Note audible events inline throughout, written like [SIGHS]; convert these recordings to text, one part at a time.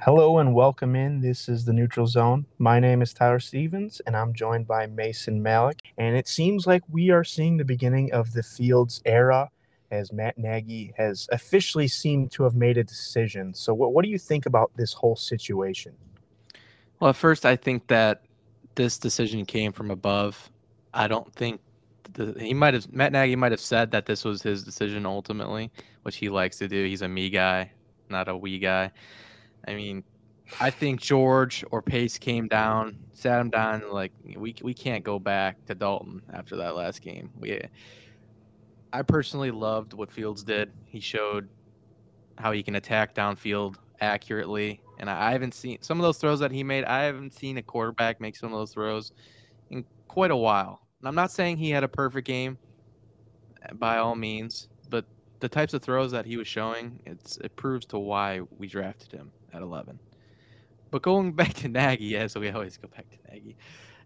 Hello and welcome in. This is the Neutral Zone. My name is Tyler Stevens, and I'm joined by Mason Malik. And it seems like we are seeing the beginning of the Fields era as Matt Nagy has officially seemed to have made a decision. So, what, what do you think about this whole situation? Well, at first, I think that this decision came from above. I don't think the, he might have Matt Nagy might have said that this was his decision ultimately, which he likes to do. He's a me guy, not a we guy. I mean, I think George or Pace came down, sat him down, like we we can't go back to Dalton after that last game. We, I personally loved what Fields did. He showed how he can attack downfield accurately, and I, haven't seen some of those throws that he made. I haven't seen a quarterback make some of those throws in quite a while. And I'm not saying he had a perfect game, by all means, but the types of throws that he was showing, it's it proves to why we drafted him at 11. But going [LAUGHS] back to Nagy, as we always go back to Nagy,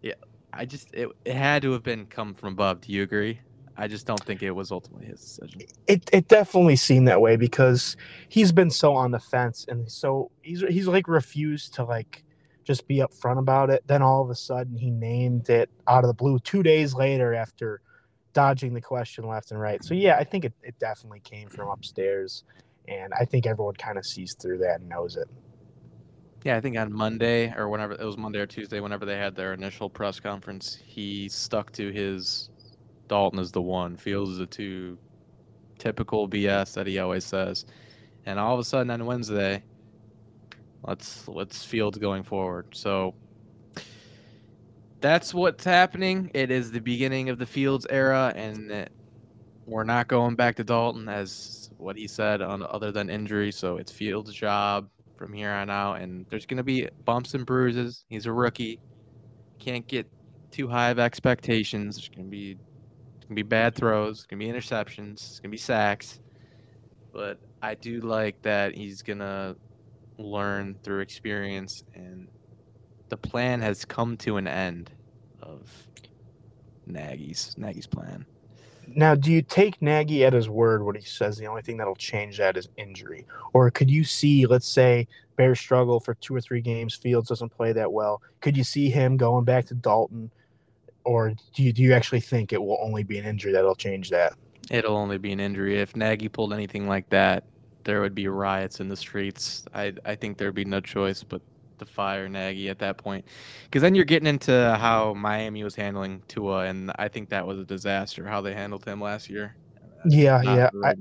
yeah, I just it, it had to have been come from above. Do you agree? I just don't think it was ultimately his decision. It it definitely seemed that way because he's been so on the fence and so he's he's like refused to like just be upfront about it. Then all of a sudden he named it out of the blue two days later after dodging the question left and right. So yeah, I think it, it definitely came from upstairs. And I think everyone kind of sees through that and knows it. Yeah, I think on Monday or whenever it was Monday or Tuesday, whenever they had their initial press conference, he stuck to his Dalton is the one, Fields is the two, typical BS that he always says. And all of a sudden on Wednesday, let's let's Fields going forward. So that's what's happening. It is the beginning of the Fields era, and we're not going back to Dalton as what he said on other than injury. So it's Fields' job from here on out, and there's going to be bumps and bruises. He's a rookie, can't get too high of expectations. There's going to be going to be bad throws, going to be interceptions, it's going to be sacks. But I do like that he's going to learn through experience, and the plan has come to an end of Nagy's Nagy's plan. Now, do you take Nagy at his word when he says the only thing that'll change that is injury? Or could you see, let's say, Bears struggle for two or three games, Fields doesn't play that well. Could you see him going back to Dalton? Or do you, do you actually think it will only be an injury that'll change that? It'll only be an injury. If Nagy pulled anything like that, there would be riots in the streets. I, I think there'd be no choice but to fire Nagy at that point, because then you're getting into how Miami was handling Tua, and I think that was a disaster how they handled him last year. Yeah, yeah. Right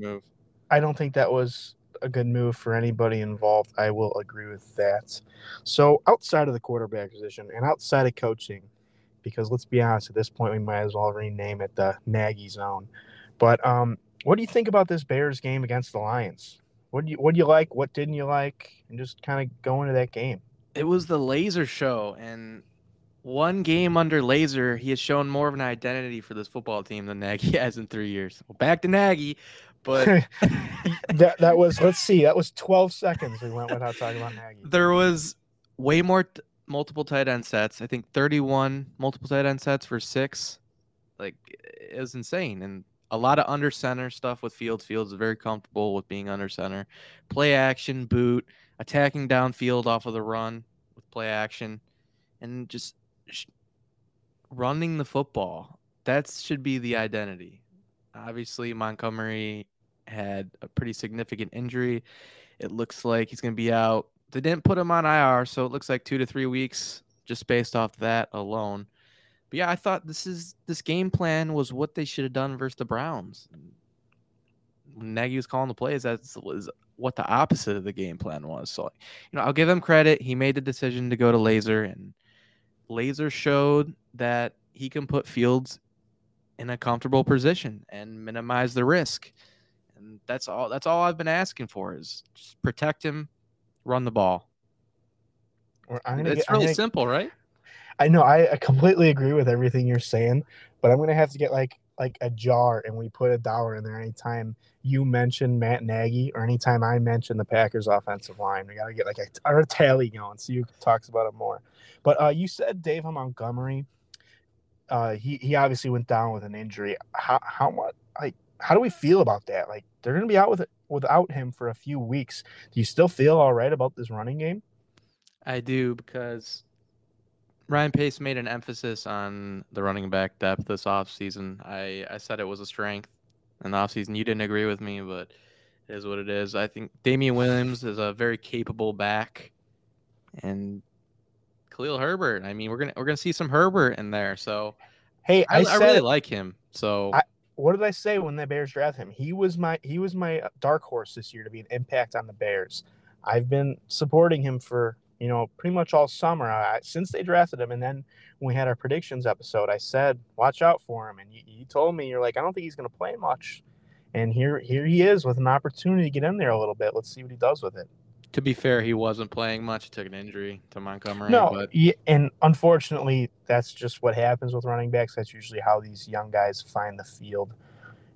I, I don't think that was a good move for anybody involved. I will agree with that. So outside of the quarterback position and outside of coaching, because let's be honest, at this point we might as well rename it the Nagy zone. But um, what do you think about this Bears game against the Lions? What do you what do you like? What didn't you like? And just kind of go into that game it was the Lazor show and one game under Lazor he has shown more of an identity for this football team than nagy [LAUGHS] has in three years. Well, back to nagy but [LAUGHS] that, that was let's see that was 12 seconds we went without talking about nagy. There was way more t- multiple tight end sets. I think 31 multiple tight end sets for six. Like it was insane and a lot of under center stuff with fields. Fields is very comfortable with being under center. Play action boot attacking downfield off of the run with play action, and just sh- running the football. That should be the identity. Obviously, Montgomery had a pretty significant injury. It looks like he's going to be out. They didn't put him on IR, so it looks like two to three weeks just based off that alone. But yeah, I thought this is this game plan was what they should have done versus the Browns. Nagy was calling the plays. That was what the opposite of the game plan was. So, you know, I'll give him credit. He made the decision to go to Lazor, and Lazor showed that he can put Fields in a comfortable position and minimize the risk. And that's all. That's all I've been asking for is just protect him, run the ball. It's get, really gonna, simple, right? I know. I, I completely agree with everything you're saying, but I'm gonna have to get like like a jar and we put a dollar in there anytime you mention Matt Nagy or anytime I mention the Packers offensive line. We got to get like a, a tally going. So you talks about it more. But uh, you said David Montgomery. Uh, he he obviously went down with an injury. How how much like how do we feel about that? Like they're gonna be out with it without him for a few weeks. Do you still feel all right about this running game? I do because Ryan Pace made an emphasis on the running back depth this offseason. I, I said it was a strength in the offseason. You didn't agree with me, but it is what it is. I think Damien Williams is a very capable back. And Khalil Herbert. I mean, we're gonna we're gonna see some Herbert in there. So Hey, I, I, I really like him. So I- what did I say when the Bears drafted him? He was my he was my uh, dark horse this year to be an impact on the Bears. I've been supporting him for you know pretty much all summer I, since they drafted him, and then when we had our predictions episode, I said watch out for him, and you, you told me you're like I don't think he's going to play much, and here here he is with an opportunity to get in there a little bit. Let's see what he does with it. to be fair, he wasn't playing much. He took an injury to Montgomery. No, but and unfortunately, that's just what happens with running backs. That's usually how these young guys find the field,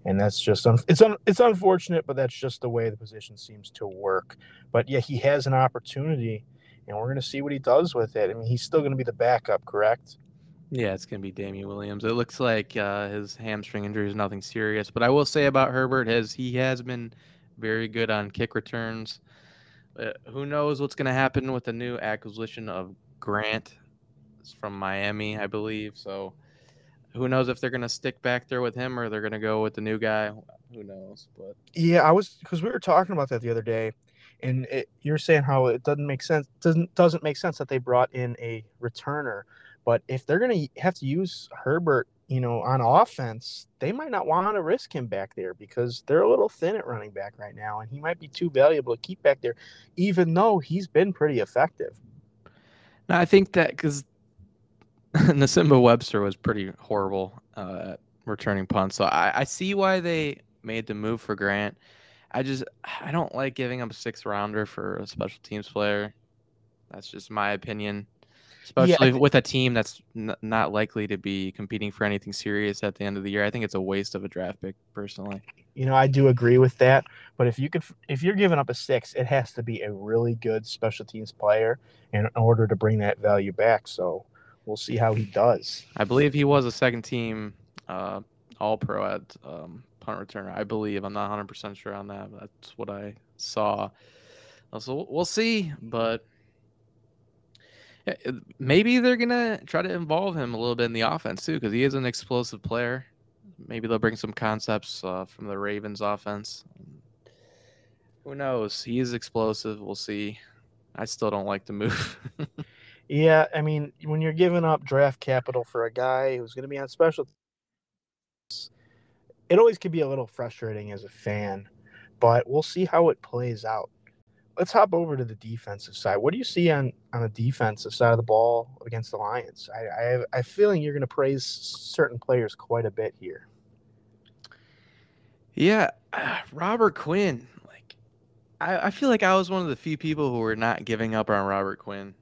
and that's just un- it's un- it's unfortunate, but that's just the way the position seems to work. But yeah, he has an opportunity, and we're going to see what he does with it. I mean, he's still going to be the backup, correct? Yeah, it's gonna be Damien Williams. It looks like uh, his hamstring injury is nothing serious, but I will say about Herbert is he has been very good on kick returns. Uh, who knows what's gonna happen with the new acquisition of Grant It's from Miami, I believe. So who knows if they're gonna stick back there with him or they're gonna go with the new guy? Who knows? But Yeah, I was because we were talking about that the other day, and it, you're saying how it doesn't make sense doesn't doesn't make sense that they brought in a returner. But if they're gonna have to use Herbert, you know, on offense, they might not want to risk him back there because they're a little thin at running back right now, and he might be too valuable to keep back there, even though he's been pretty effective. no, I think that because [LAUGHS] Nsimba Webster was pretty horrible uh, returning punts, so I, I see why they made the move for Grant. I just I don't like giving up a sixth rounder for a special teams player. That's just my opinion, especially thi- with a team that's n- not likely to be competing for anything serious at the end of the year. I think it's a waste of a draft pick, personally. You know, I do agree with that. But if you could, if you're giving up a six, it has to be a really good special teams player in order to bring that value back. So we'll see how he does. I believe he was a second team uh, All Pro at um, punt returner. I believe. I'm not 100 percent sure on that. That's what I saw. So we'll- see, but maybe they're gonna try to involve him a little bit in the offense too, because he is an explosive player. Maybe they'll bring some concepts uh, from the Ravens offense. Who knows? He is explosive. We'll see. I still don't like the move. [LAUGHS] Yeah, I mean, when you're giving up draft capital for a guy who's going to be on special, it always can be a little frustrating as a fan. But we'll see how it plays out. Let's hop over to the defensive side. What do you see on on the defensive side of the ball against the Lions? I I have a feeling you're going to praise certain players quite a bit here. Yeah, [SIGHS] Robert Quinn. Like, I, I feel like I was one of the few people who were not giving up on Robert Quinn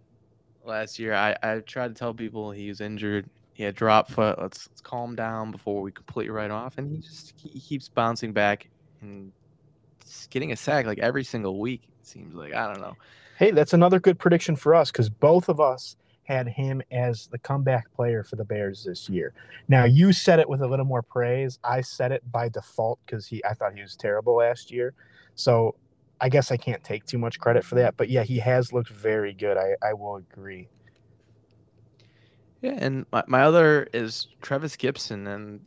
last year. I, I tried to tell people he was injured. Had drop foot. Let's, let's calm down before we completely write off. And he just he keeps bouncing back and getting a sack like every single week. It seems like I don't know. Hey, that's another good prediction for us because both of us had him as the comeback player for the Bears this year. Now you said it with a little more praise. I said it by default because he I thought he was terrible last year. So I guess I can't take too much credit for that. But yeah, he has looked very good. I, I will agree. Yeah, and my, my other is Trevis Gipson, and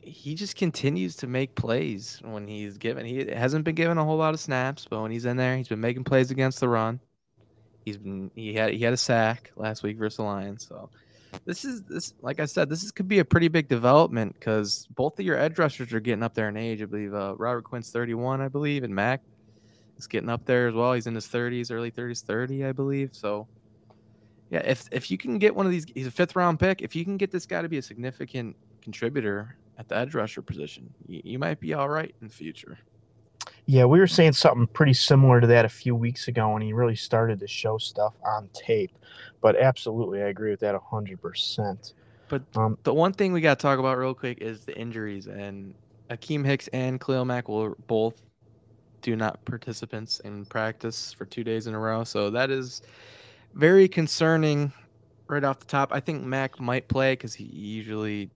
he just continues to make plays when he's given. He hasn't been given a whole lot of snaps, but when he's in there, he's been making plays against the run. He's been he had he had a sack last week versus the Lions. So this is this like I said, this is, could be a pretty big development because both of your edge rushers are getting up there in age. I believe uh, Robert Quinn's 31, I believe, and Mack is getting up there as well. He's in his 30s, early 30s, 30, I believe. So yeah, if if you can get one of these, he's a fifth round pick. If you can get this guy to be a significant contributor at the edge rusher position, you, you might be all right in the future. Yeah, we were saying something pretty similar to that a few weeks ago when he really started to show stuff on tape. But absolutely, I agree with that hundred percent. But Um, the one thing we got to talk about real quick is the injuries. And Akiem Hicks and Khalil Mack will both do not participants in practice for two days in a row. So that is very concerning right off the top. I think Mack might play because he usually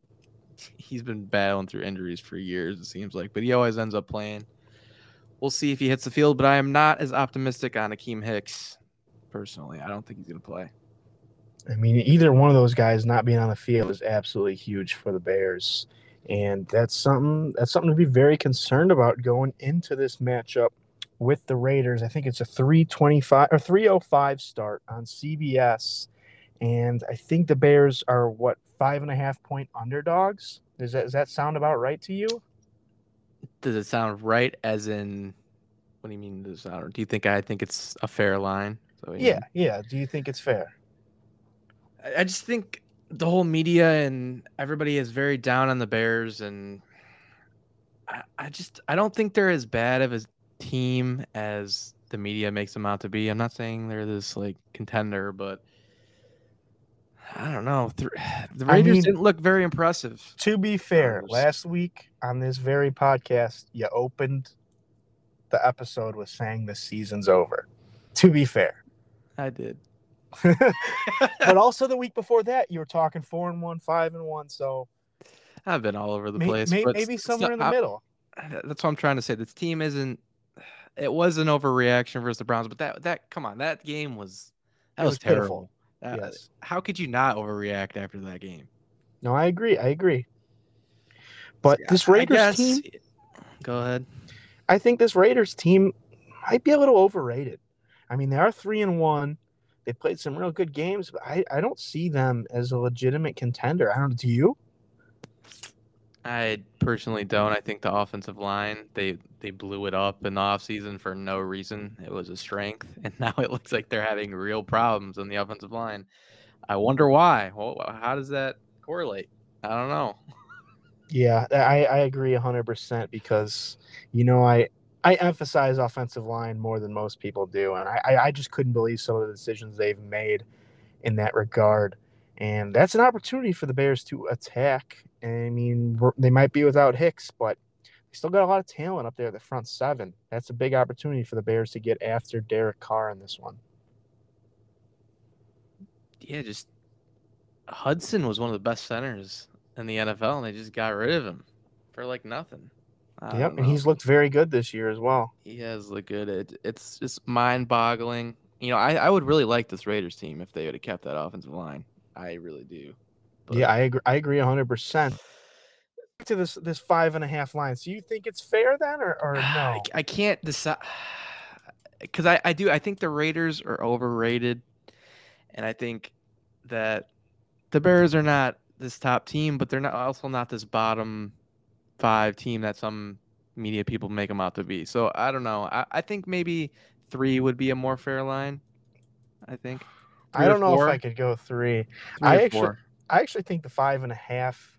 he's been battling through injuries for years, it seems like, but he always ends up playing. We'll see if he hits the field, but I am not as optimistic on Akiem Hicks Personally, I don't think he's gonna play. I mean, either one of those guys not being on the field is absolutely huge for the Bears, and that's something that's something to be very concerned about going into this matchup with the Raiders. I think it's a 325 or 305 start on CBS. And I think the Bears are what five and a half point underdogs. Does that does that sound about right to you? Does it sound right? As in, what do you mean? Does it sound? Do you think I think it's a fair line? So, yeah, yeah. Do you think it's fair? I just think the whole media and everybody is very down on the Bears, and I, I just I don't think they're as bad of a team as the media makes them out to be. I'm not saying they're this like contender, but I don't know. [SIGHS] The Raiders I mean, didn't look very impressive. To be fair, last week on this very podcast, you opened the episode with saying the season's over. To be fair, I did. [LAUGHS] but also the week before that, you were talking four and one, five and one. So I've been all over the may, place. May, maybe somewhere in the I, middle. That's what I'm trying to say. This team isn't. It was an overreaction versus the Browns, but that that come on, that game was that was, was, terrible. Yes. How could you not overreact after that game? No, I agree. I agree. But this Raiders team. Go ahead. I think this Raiders team might be a little overrated. I mean, they are three and one. They played some real good games, but I, I don't see them as a legitimate contender. I don't. Do you? I personally don't. I think the offensive line they they blew it up in the offseason for no reason. It was a strength, [LAUGHS] and now it looks like they're having real problems on the offensive line. I wonder why. Well, how does that correlate? I don't know. Yeah, I, I agree 100% because, you know, I I emphasize offensive line more than most people do, and I, I just couldn't believe some of the decisions they've made in that regard. And that's an opportunity for the Bears to attack. I mean, they might be without Hicks, but they still got a lot of talent up there at the front seven. That's a big opportunity for the Bears to get after Derek Carr in this one. Yeah, just Hudson was one of the best centers in the NFL, and they just got rid of him for like nothing. Yep, and he's looked very good this year as well. He has looked good. It, it's just mind-boggling. You know, I, I would really like this Raiders team if they would have kept that offensive line. I really do. But... Yeah, I agree. I agree hundred percent. To this this five and a half lines, do you think it's fair then, or, or ah, no? I, I can't decide because [SIGHS] I, I do I think the Raiders are overrated, and I think that the Bears are not this top team, but they're not also not this bottom five team that some media people make them out to be. So I don't know. I, I think maybe three would be a more fair line. I think. Three I don't know if I could go three. three I actually, four. I actually think the five and a half.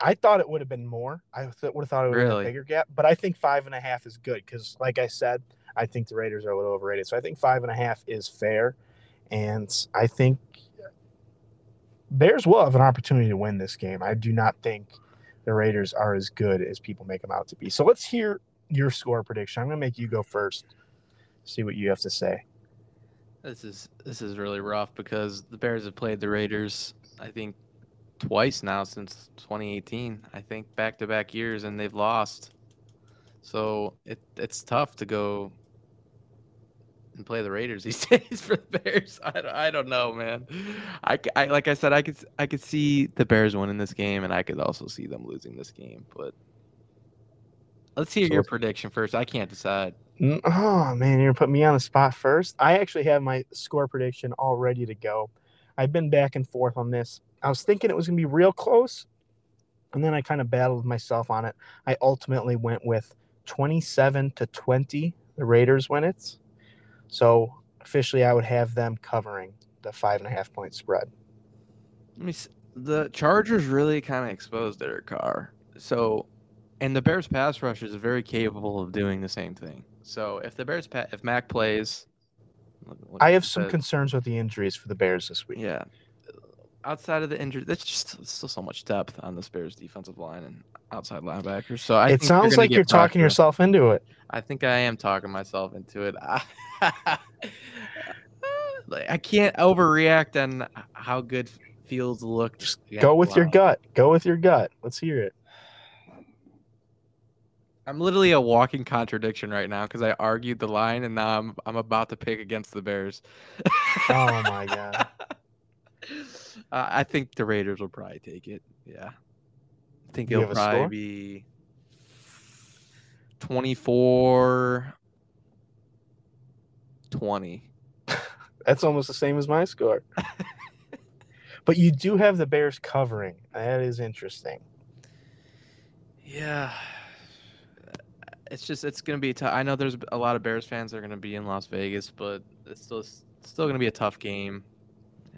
I thought it would have been more. I th- would have thought it would have been a bigger gap, but I think five and a half is good because, like I said, I think the Raiders are a little overrated. So I think five and a half is fair, and I think Bears will have an opportunity to win this game. I do not think the Raiders are as good as people make them out to be. So let's hear your score prediction. I'm going to make you go first. See what you have to say. This is this is really rough because the Bears have played the Raiders, I think, twice now since 2018. I think back to back years, and they've lost. So it it's tough to go and play the Raiders [LAUGHS] these days for the Bears. I don't, I don't know, man. I, I like I said, I could I could see the Bears winning this game, and I could also see them losing this game. But let's hear so your prediction first. I can't decide. Mm, oh man, you're putting me on the spot first. I actually have my score prediction all ready to go. I've been back and forth on this. I was thinking it was gonna be real close, and then I kind of battled myself on it. I ultimately went with 27 to 20. The Raiders win it. So officially, I would have them covering the five and a half point spread. Let me. See. The Chargers really kind of exposed their car. So, and the Bears pass rush is very capable of doing the same thing. So if the Bears, if Mack plays, I have some concerns with the injuries for the Bears this week. Yeah, outside of the injury, that's just still so much depth on the Bears defensive line and outside linebackers. So I it sounds like you're talking yourself into it. I think I am talking myself into it. [LAUGHS] Uh, I can't overreact on how good Fields looked. Just go with your gut. Go with your gut. Let's hear it. I'm literally a walking contradiction right now because I argued the line and now I'm I'm about to pick against the Bears. Oh my god. [LAUGHS] Uh, I think the Raiders will probably take it. Yeah. I think You it'll probably be 24 20. [LAUGHS] That's almost the same as my score. [LAUGHS] but you do have the Bears covering. That is interesting. Yeah. It's just it's gonna be tough. I know there's a lot of Bears fans that are gonna be in Las Vegas, but it's still it's still gonna be a tough game.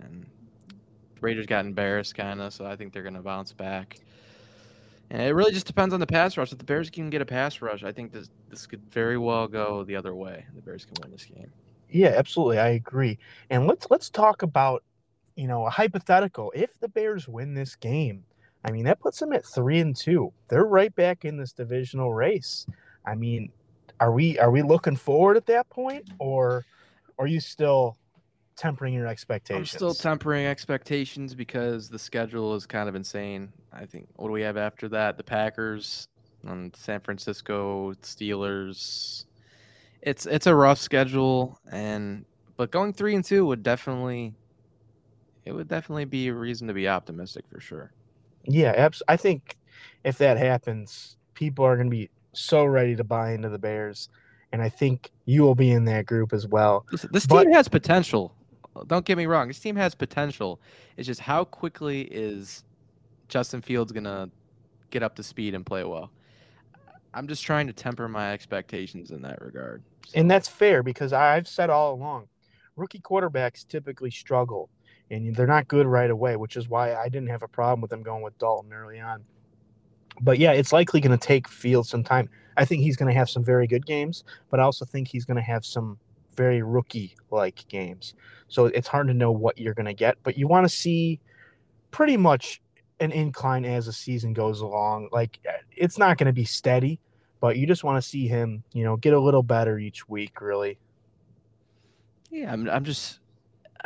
And the Raiders got embarrassed kind of, so I think they're gonna bounce back. And it really just depends on the pass rush. If the Bears can get a pass rush, I think this this could very well go the other way. The Bears can win this game. Yeah, absolutely. I agree. And let's let's talk about, you know, a hypothetical. If the Bears win this game, I mean that puts them at three and two. They're right back in this divisional race. I mean, are we are we looking forward at that point, or are you still tempering your expectations? I'm still tempering expectations because the schedule is kind of insane. I think what do we have after that? The Packers and San Francisco Steelers. It's it's a rough schedule and but going 3 and 2 would definitely it would definitely be a reason to be optimistic for sure. Yeah, abs- I think if that happens, people are going to be so ready to buy into the Bears, and I think you will be in that group as well. Listen, this But- team has potential. Don't get me wrong. This team has potential. It's just how quickly is Justin Fields gonna get up to speed and play well. I'm just trying to temper my expectations in that regard. And that's fair because I've said all along, rookie quarterbacks typically struggle and they're not good right away, which is why I didn't have a problem with them going with Dalton early on. But yeah, it's likely going to take Fields some time. I think he's going to have some very good games, but I also think he's going to have some very rookie like games. So it's hard to know what you're going to get, but you want to see pretty much an incline as the season goes along. Like eh, it's not going to be steady, but you just want to see him, you know, get a little better each week, really. Yeah, I'm. I'm just.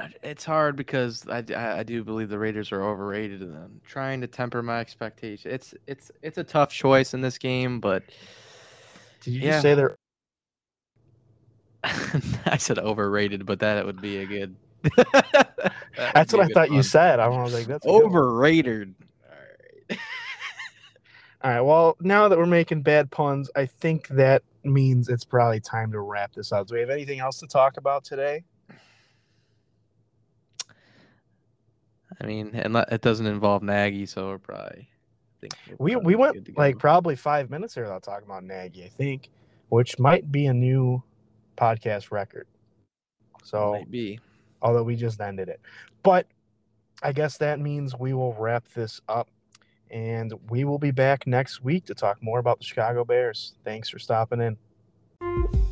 I- It's hard because I do believe the Raiders are overrated, and I'm trying to temper my expectations. It's it's it's a tough choice in this game, but Did you Yeah. just say they're [LAUGHS] I said overrated, but that would be a good. [LAUGHS] That's what I thought you said. I was like, that's a good one. Overrated. All right. All right. Well, now that we're making bad puns, I think that means it's probably time to wrap this up. Do we have anything else to talk about today? I mean, and it doesn't involve Nagy, so we're probably. I think We probably we went like probably five minutes here without talking about Nagy, I think, which might be a new podcast record. So, might be. although we just ended it, but I guess that means we will wrap this up, and we will be back next week to talk more about the Chicago Bears. Thanks for stopping in.